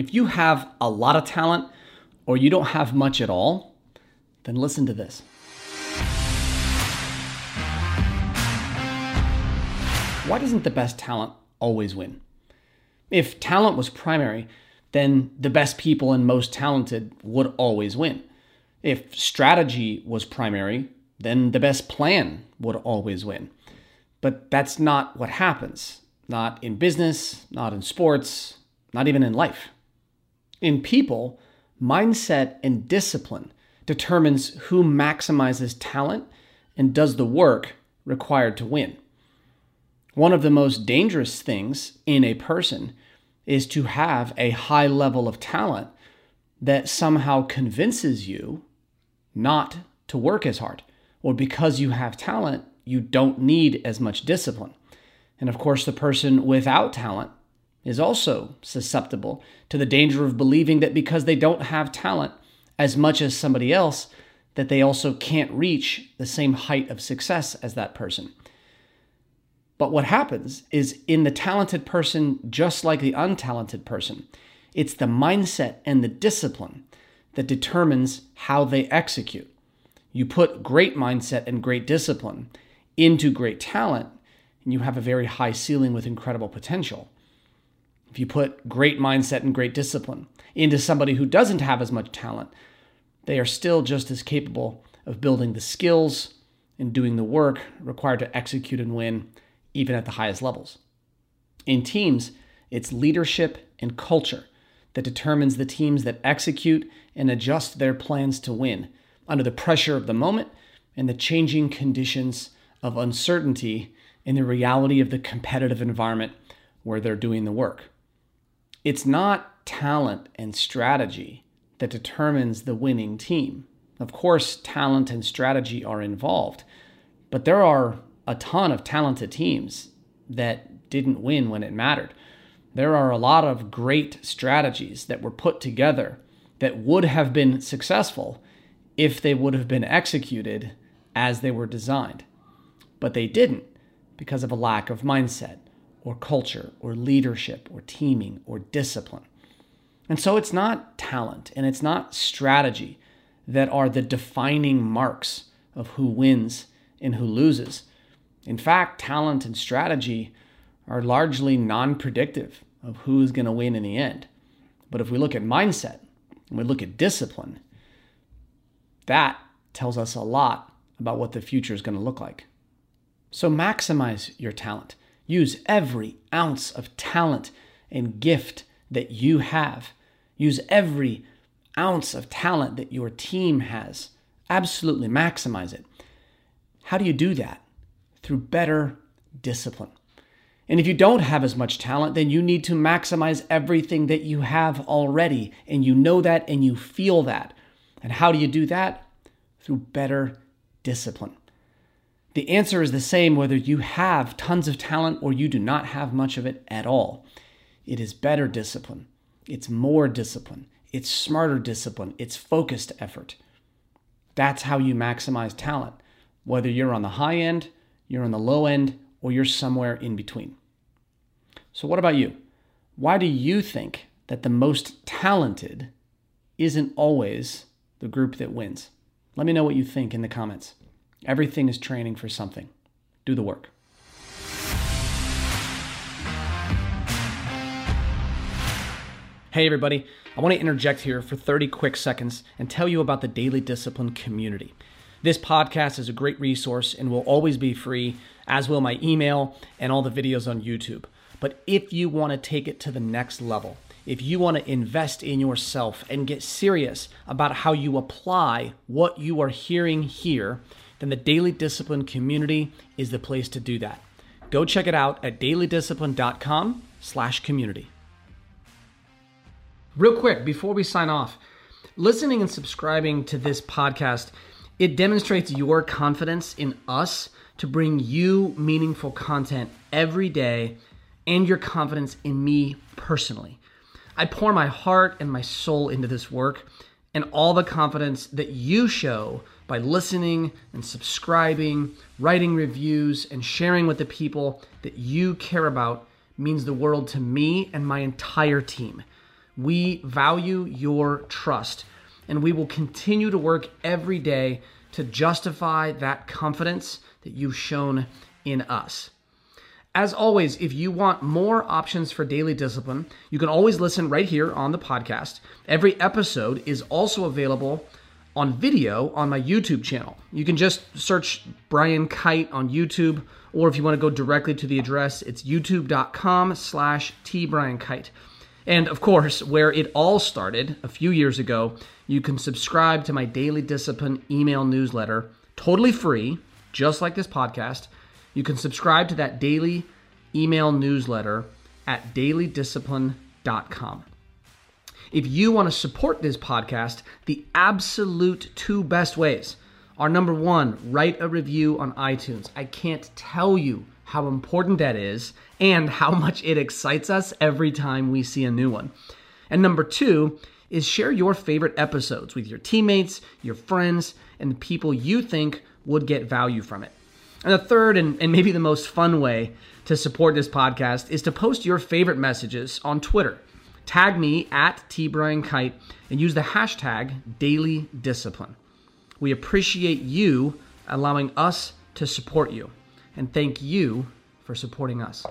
If you have a lot of talent or you don't have much at all, then listen to this. Why doesn't the best talent always win? If talent was primary, then the best people and most talented would always win. If strategy was primary, then the best plan would always win. But that's not what happens. Not in business, not in sports, not even in life. In people, mindset and discipline determines who maximizes talent and does the work required to win. One of the most dangerous things in a person is to have a high level of talent that somehow convinces you not to work as hard. Or because you have talent, you don't need as much discipline. And of course, the person without talent is also susceptible to the danger of believing that because they don't have talent as much as somebody else, that they also can't reach the same height of success as that person. But what happens is in the talented person, just like the untalented person, it's the mindset and the discipline that determines how they execute. You put great mindset and great discipline into great talent, and you have a very high ceiling with incredible potential. If you put great mindset and great discipline into somebody who doesn't have as much talent, they are still just as capable of building the skills and doing the work required to execute and win even at the highest levels. In teams, it's leadership and culture that determines the teams that execute and adjust their plans to win under the pressure of the moment and the changing conditions of uncertainty in the reality of the competitive environment where they're doing the work. It's not talent and strategy that determines the winning team. Of course, talent and strategy are involved, but there are a ton of talented teams that didn't win when it mattered. There are a lot of great strategies that were put together that would have been successful if they would have been executed as they were designed. But they didn't because of a lack of mindset or culture or leadership or teaming or discipline. And so it's not talent and it's not strategy that are the defining marks of who wins and who loses. In fact, talent and strategy are largely non predictive of who's going to win in the end. But if we look at mindset and we look at discipline, that tells us a lot about what the future is going to look like. So maximize your talent. Use every ounce of talent and gift that you have. Use every ounce of talent that your team has. Absolutely maximize it. How do you do that? through better discipline. And if you don't have as much talent, then you need to maximize everything that you have already. And you know that and you feel that. And how do you do that? Through better discipline. The answer is the same whether you have tons of talent or you do not have much of it at all. It is better discipline. It's more discipline. It's smarter discipline. It's focused effort. That's how you maximize talent, whether you're on the high end you're on the low end, or you're somewhere in between. So, what about you? Why do you think that the most talented isn't always the group that wins? Let me know what you think in the comments. Everything is training for something. Do the work. Hey, everybody. I want to interject here for 30 quick seconds and tell you about the Daily Discipline community. This podcast is a great resource and will always be free, as will my email and all the videos on YouTube. But if you want to take it to the next level, if you want to invest in yourself and get serious about how you apply what you are hearing here, then the Daily Discipline community is the place to do that. Go check it out at dailydiscipline.com slash community. Real quick, before we sign off, listening and subscribing to this podcast – it demonstrates your confidence in us to bring you meaningful content every day and your confidence in me personally. I pour my heart and my soul into this work and all the confidence that you show by listening and subscribing, writing reviews, and sharing with the people that you care about means the world to me and my entire team. We value your trust, and we will continue to work every day to justify that confidence that you've shown in us. As always, if you want more options for daily discipline, you can always listen right here on the podcast. Every episode is also available on video on my YouTube channel. You can just search Brian Kight on YouTube, or if you want to go directly to the address, it's youtube.com slash tbriankight. And of course, where it all started a few years ago, you can subscribe to my Daily Discipline email newsletter, totally free, just like this podcast. You can subscribe to that daily email newsletter at dailydiscipline.com. If you want to support this podcast, the absolute two best ways are number one, write a review on iTunes. I can't tell you how important that is and how much it excites us every time we see a new one. And number two is share your favorite episodes with your teammates, your friends, and the people you think would get value from it. And the third and, and maybe the most fun way to support this podcast is to post your favorite messages on Twitter. Tag me at tbriankight and use the hashtag daily discipline. We appreciate you allowing us to support you. And thank you for supporting us.